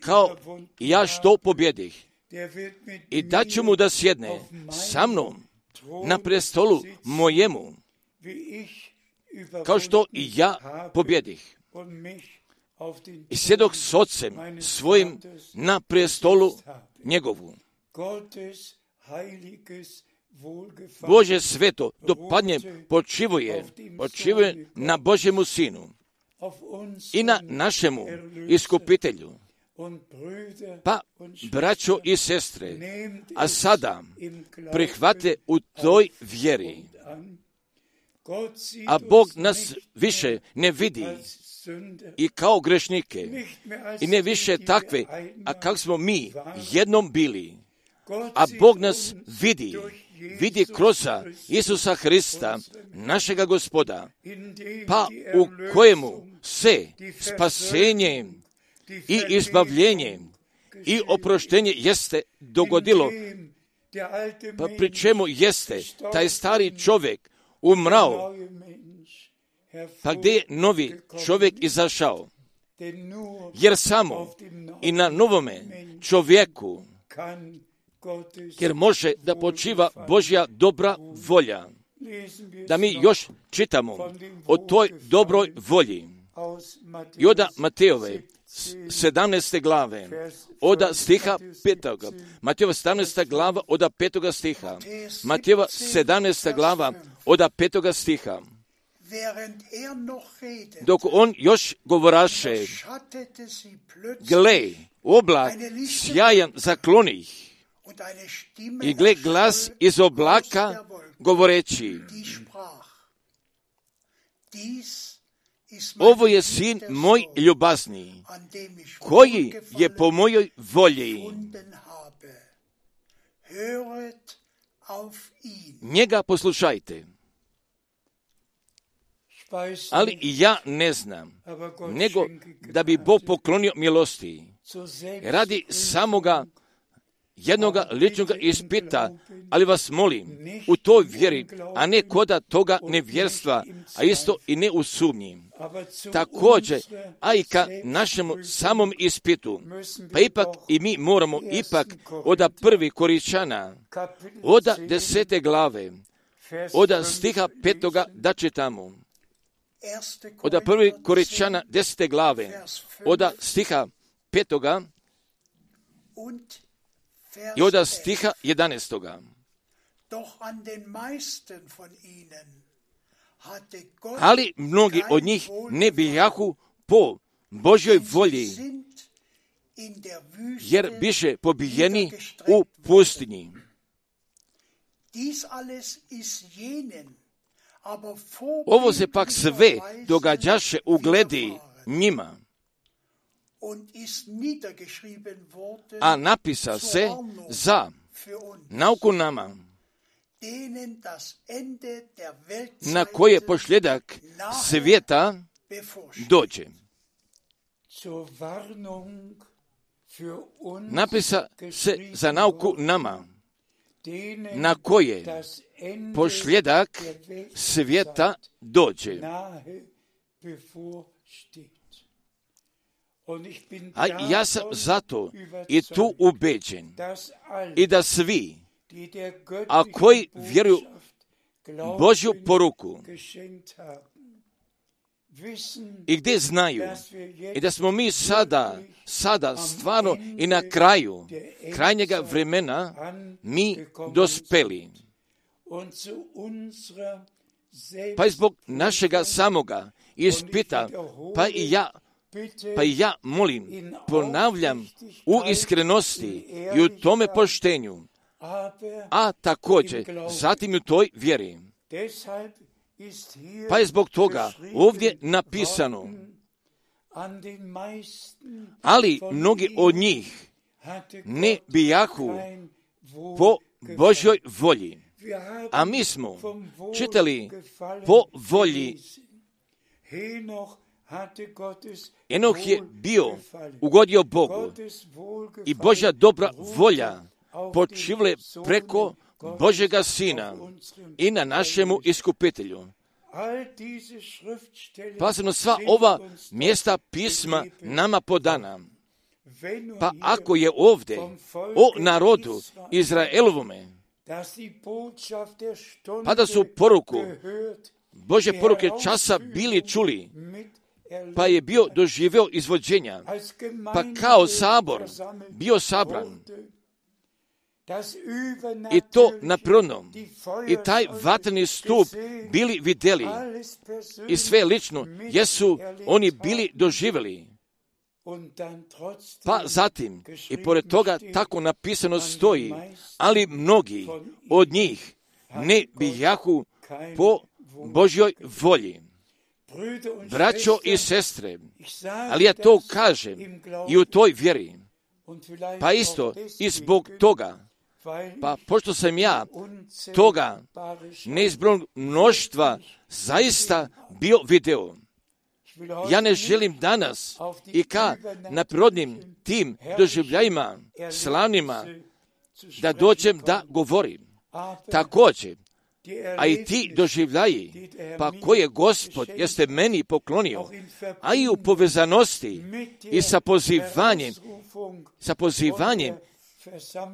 kao ja što pobjedih i daću mu da sjedne sa mnom na prestolu mojemu, kao što i ja pobjedih. i sjedok s ocem svojim na prestolu njegovu. Bože sveto, dopadnje, počivuje, počivuje na Božjemu sinu i na našemu iskupitelju. Pa, braćo i sestre, a sada prihvate u toj vjeri, a Bog nas više ne vidi i kao grešnike i ne više takve, a kako smo mi jednom bili, a Bog nas vidi, vidi kroz Isusa Hrista, našega gospoda, pa u kojemu se spasenje i izbavljenje i oproštenje jeste dogodilo, pa pri čemu jeste taj stari čovjek umrao, pa gdje je novi čovjek izašao? Jer samo i na novome čovjeku, jer može da počiva Božja dobra volja. Da mi još čitamo o toj dobroj volji. I od Mateove 17. glave, od stiha 5. Matejova 17. glava od 5. stiha. Matejova 17. glava od 5. stiha. Dok on još govoraše, gle, oblak sjajan zaklonih i gle glas iz oblaka govoreći, ovo je sin moj ljubazni, koji je po mojoj volji. Njega poslušajte. Ali ja ne znam, nego da bi Bog poklonio milosti. Radi samoga jednoga ličnog ispita, ali vas molim, u toj vjeri, a ne koda toga nevjerstva, a isto i ne u sumnji. Također, a i ka našemu samom ispitu, pa ipak i mi moramo ipak od prvi koričana, od desete glave, od stiha petoga da čitamo. Od prvi koričana desete glave, od stiha petoga, i od stiha 11. Ali mnogi od njih ne bijahu po Božjoj volji, jer biše pobijeni u pustinji. Ovo se pak sve događaše u gledi njima a napisa se za nauku nama, na koje pošljedak svijeta dođe. Napisa se za nauku nama, na koje pošljedak svijeta dođe. A ja sam zato i tu ubeđen i da svi, a koji vjeruju Božju poruku i gdje znaju i da smo mi sada, sada stvarno i na kraju krajnjega vremena mi dospeli. Pa i zbog našega samoga ispita, pa i ja pa ja molim, ponavljam u iskrenosti i u tome poštenju, a također zatim u toj vjeri. Pa je zbog toga ovdje napisano, ali mnogi od njih ne bijahu po Božjoj volji. A mi smo čitali po volji Enoh je bio ugodio Bogu i Božja dobra volja počivle preko Božega Sina i na našemu iskupitelju. Pasno sva ova mjesta pisma nama podana. Pa ako je ovdje o narodu Izraelovome, pa da su poruku Bože poruke časa bili čuli pa je bio doživio izvođenja, pa kao sabor bio sabran. I to napravno, i taj vatreni stup bili vidjeli i sve lično jesu oni bili doživjeli. Pa zatim, i pored toga tako napisano stoji, ali mnogi od njih ne bijahu po Božjoj volji. Braćo i sestre, ali ja to kažem i u toj vjeri, pa isto i zbog toga, pa pošto sam ja toga neizbrojnog mnoštva zaista bio video, ja ne želim danas i ka na prirodnim tim doživljajima, slavnima, da dođem da govorim. Također, a i ti doživljaji, pa koje gospod jeste meni poklonio, a i u povezanosti i sa pozivanjem, sa pozivanjem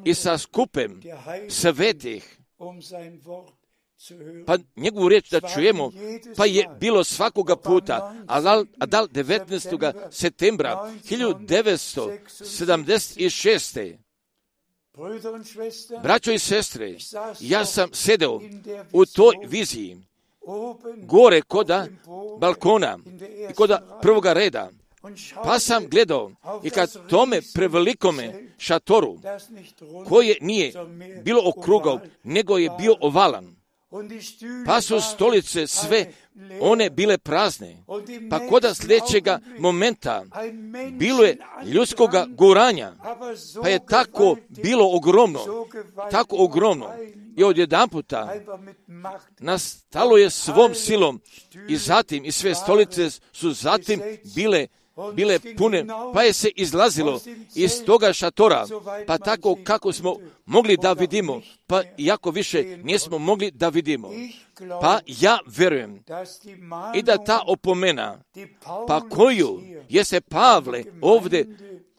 i sa skupem svetih, pa njegovu riječ da čujemo, pa je bilo svakoga puta, a dal, a dal 19. septembra 1976. Braćo i sestre, ja sam sedeo u toj viziji, gore koda balkona i koda prvoga reda, pa sam gledao i kad tome prevelikome šatoru, koje nije bilo okrugao, nego je bio ovalan, pa su stolice sve one bile prazne. Pa koda sljedećega momenta bilo je ljudskoga guranja, pa je tako bilo ogromno, tako ogromno. I odjedan puta nastalo je svom silom i zatim i sve stolice su zatim bile bile pune, pa je se izlazilo iz toga šatora, pa tako kako smo mogli da vidimo, pa jako više nismo mogli da vidimo. Pa ja verujem i da ta opomena, pa koju je se Pavle ovdje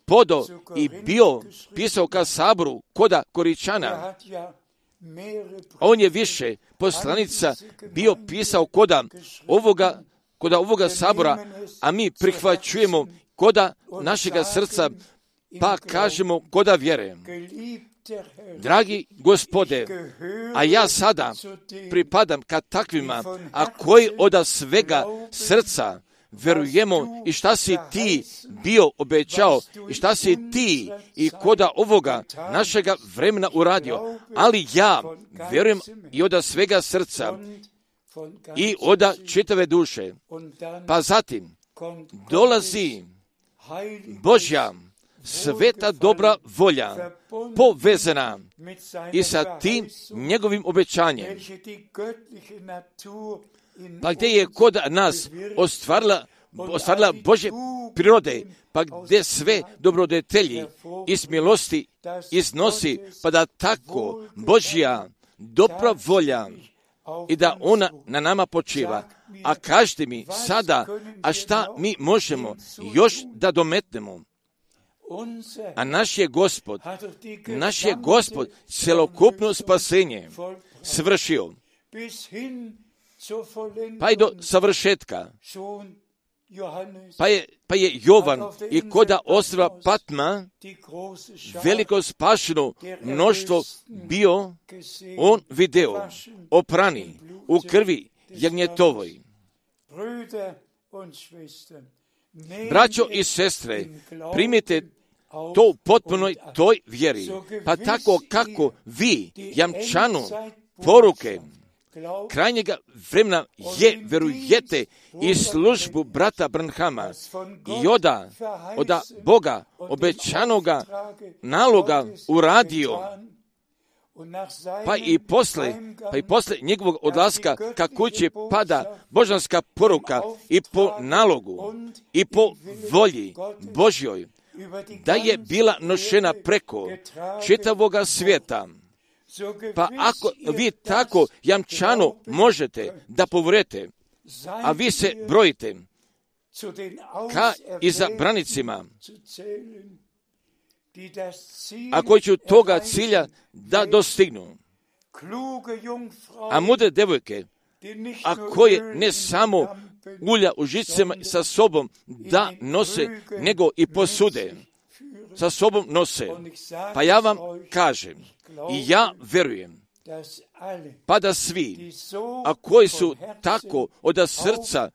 podo i bio pisao ka saboru koda Koričana, on je više poslanica bio pisao koda ovoga koda ovoga sabora, a mi prihvaćujemo koda našega srca, pa kažemo koda vjere. Dragi gospode, a ja sada pripadam ka takvima, a koji od svega srca verujemo i šta si ti bio obećao i šta si ti i koda ovoga našega vremena uradio. Ali ja verujem i od svega srca i oda čitave duše. Pa zatim dolazi Božja sveta dobra volja povezana i sa tim njegovim obećanjem. Pa gdje je kod nas ostvarila, ostvarila Bože prirode, pa gdje sve dobrodetelji iz milosti iznosi, pa da tako Božja dobra volja i da ona na nama počiva. A kažite mi sada, a šta mi možemo još da dometnemo? A naš je gospod, naš je gospod celokupno spasenje svršio. Pa i do savršetka. Pa je, pa je Jovan i koda ostrava Patma veliko spašeno mnoštvo bio on video oprani u krvi jagnjetovoj. Braćo i sestre, primite to u potpunoj toj vjeri. Pa tako kako vi, jamčanu, poruke, krajnjega vremena je, verujete, i službu brata Branhama i oda, oda Boga obećanoga naloga uradio, pa i posle, pa i posle njegovog odlaska ka kući pada božanska poruka i po nalogu i po volji Božjoj, da je bila nošena preko čitavoga svijeta pa ako vi tako jamčano možete da povrete, a vi se brojite. ka izabranicima, a koji ću toga cilja da dostignu. A mudre devojke, a koje ne samo ulja u žicama sa sobom da nose, nego i posude sa sobom nose. Pa ja vam kažem i ja verujem, pa da svi, a koji su tako od srca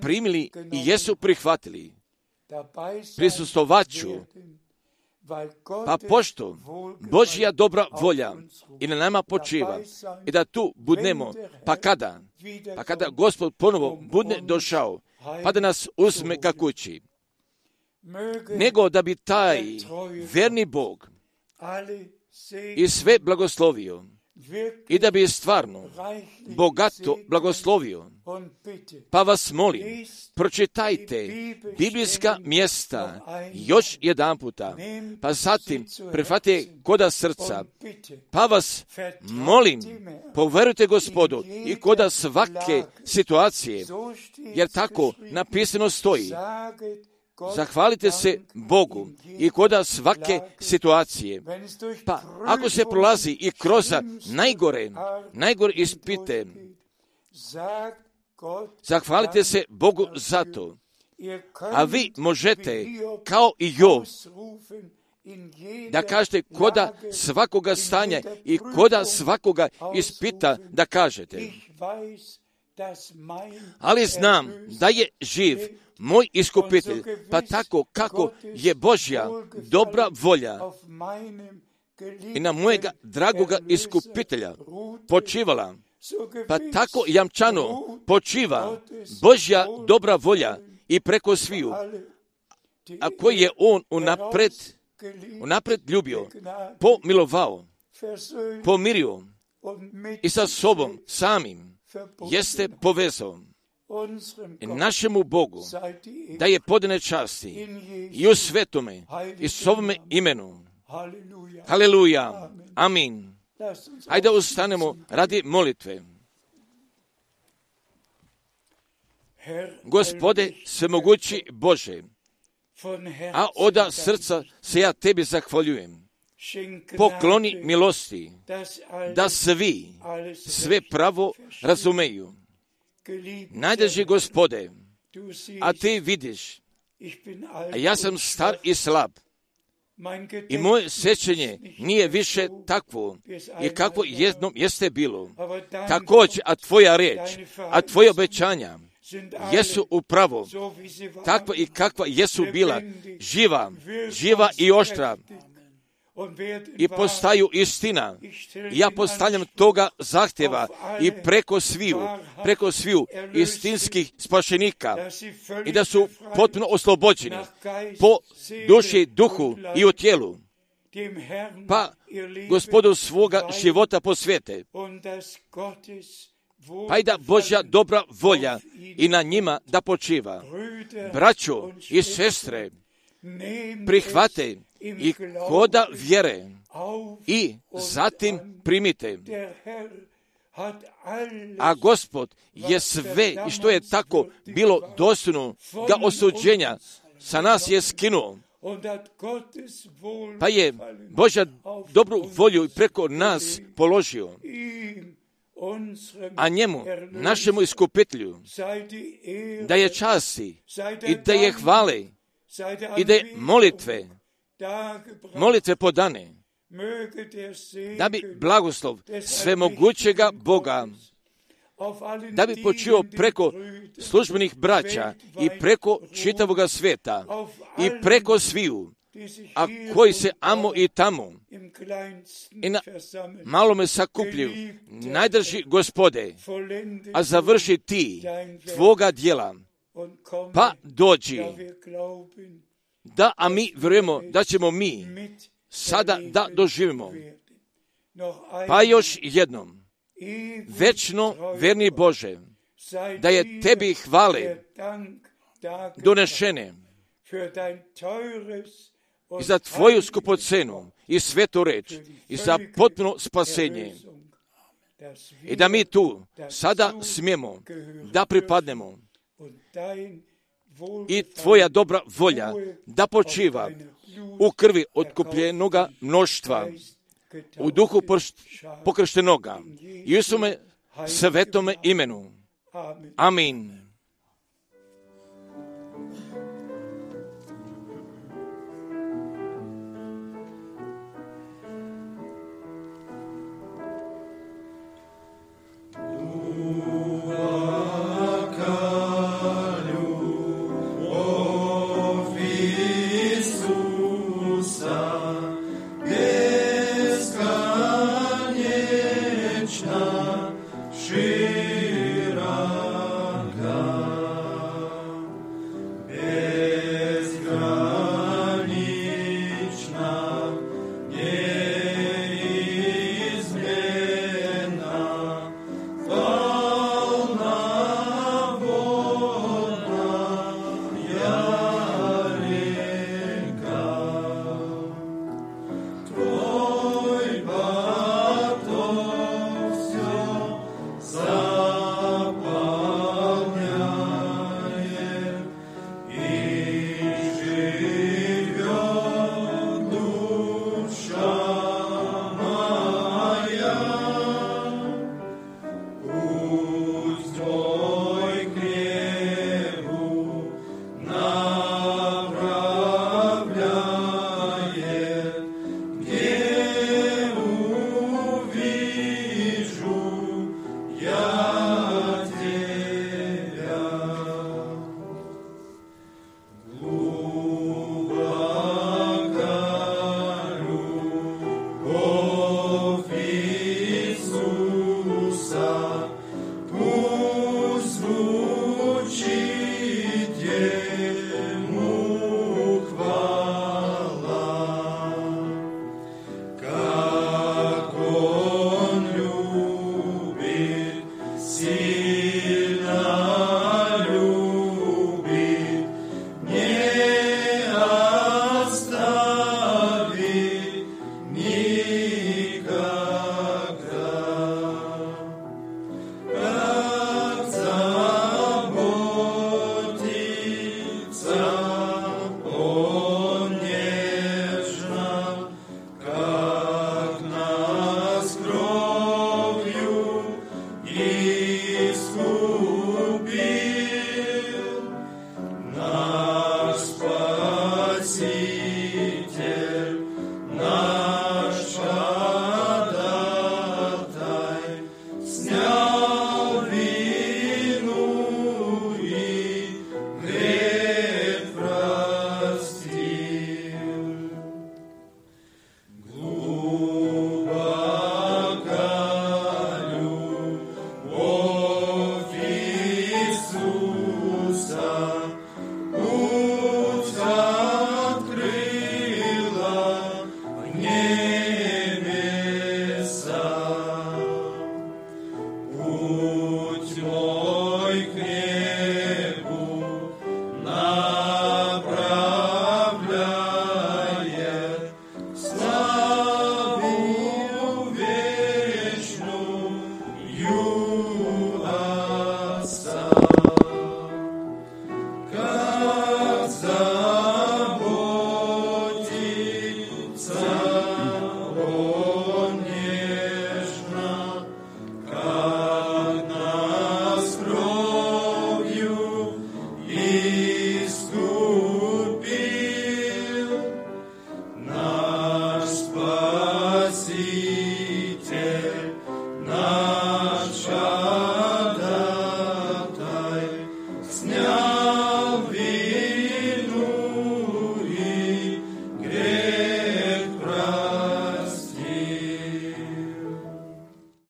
primili i jesu prihvatili, prisustovaću, pa pošto Božja dobra volja i na nama počiva i da tu budnemo, pa kada, pa kada Gospod ponovo budne došao, pa da nas uzme ka kući, nego da bi taj verni Bog i sve blagoslovio i da bi stvarno bogato blagoslovio. Pa vas molim, pročitajte biblijska mjesta još jedan puta, pa zatim prihvatite koda srca, pa vas molim, poverujte gospodu i koda svake situacije, jer tako napisano stoji, Zahvalite se Bogu i koda svake situacije. Pa ako se prolazi i kroz najgore, najgore ispite, zahvalite se Bogu za to. A vi možete, kao i Jov, da kažete koda svakoga stanja i koda svakoga ispita da kažete. Ali znam da je živ moj iskupitelj, pa tako kako je Božja dobra volja i na mojega dragoga iskupitelja počivala, pa tako jamčano počiva Božja dobra volja i preko sviju, a koji je on unapred, unapred ljubio, pomilovao, pomirio i sa sobom samim jeste povezao našemu Bogu da je podne časti i u svetome i s ovome imenu. Haleluja. Amin. Hajde ustanemo radi molitve. Gospode, svemogući Bože, a oda srca se ja tebi zahvaljujem. Pokloni milosti, da svi sve pravo razumeju Najdraži gospode, a ti vidiš, a ja sam star i slab, i moje sjećanje nije više takvo i kako jednom jeste bilo. Također, a tvoja reč, a tvoje obećanja jesu upravo takva i kakva jesu bila, živa, živa i oštra, i postaju istina. Ja postavljam toga zahtjeva i preko sviju, preko sviju istinskih spašenika i da su potpuno oslobođeni po duši, duhu i u tijelu. Pa gospodu svoga života posvijete. Pa i da Božja dobra volja i na njima da počiva. Braćo i sestre, prihvate i koda vjere i zatim primite. A gospod je sve i što je tako bilo dostojno ga osuđenja sa nas je skinuo. Pa je Božja dobru volju preko nas položio. A njemu, našemu iskupitelju, da je časti i da je hvale i da je molitve molitve podane, da bi blagoslov svemogućega Boga, da bi počio preko službenih braća i preko čitavoga sveta i preko sviju, a koji se amo i tamo. i na malome sakupljuju, najdrži gospode, a završi ti tvoga dijela, pa dođi da, a mi vjerujemo da ćemo mi sada da doživimo. Pa još jednom, večno verni Bože, da je tebi hvale donešene i za tvoju skupocenu i svetu reč i za potpuno spasenje. I da mi tu sada smijemo da pripadnemo i tvoja dobra volja da počiva u krvi otkupljenoga mnoštva, u duhu pokrštenoga i u svome svetome imenu. Amin.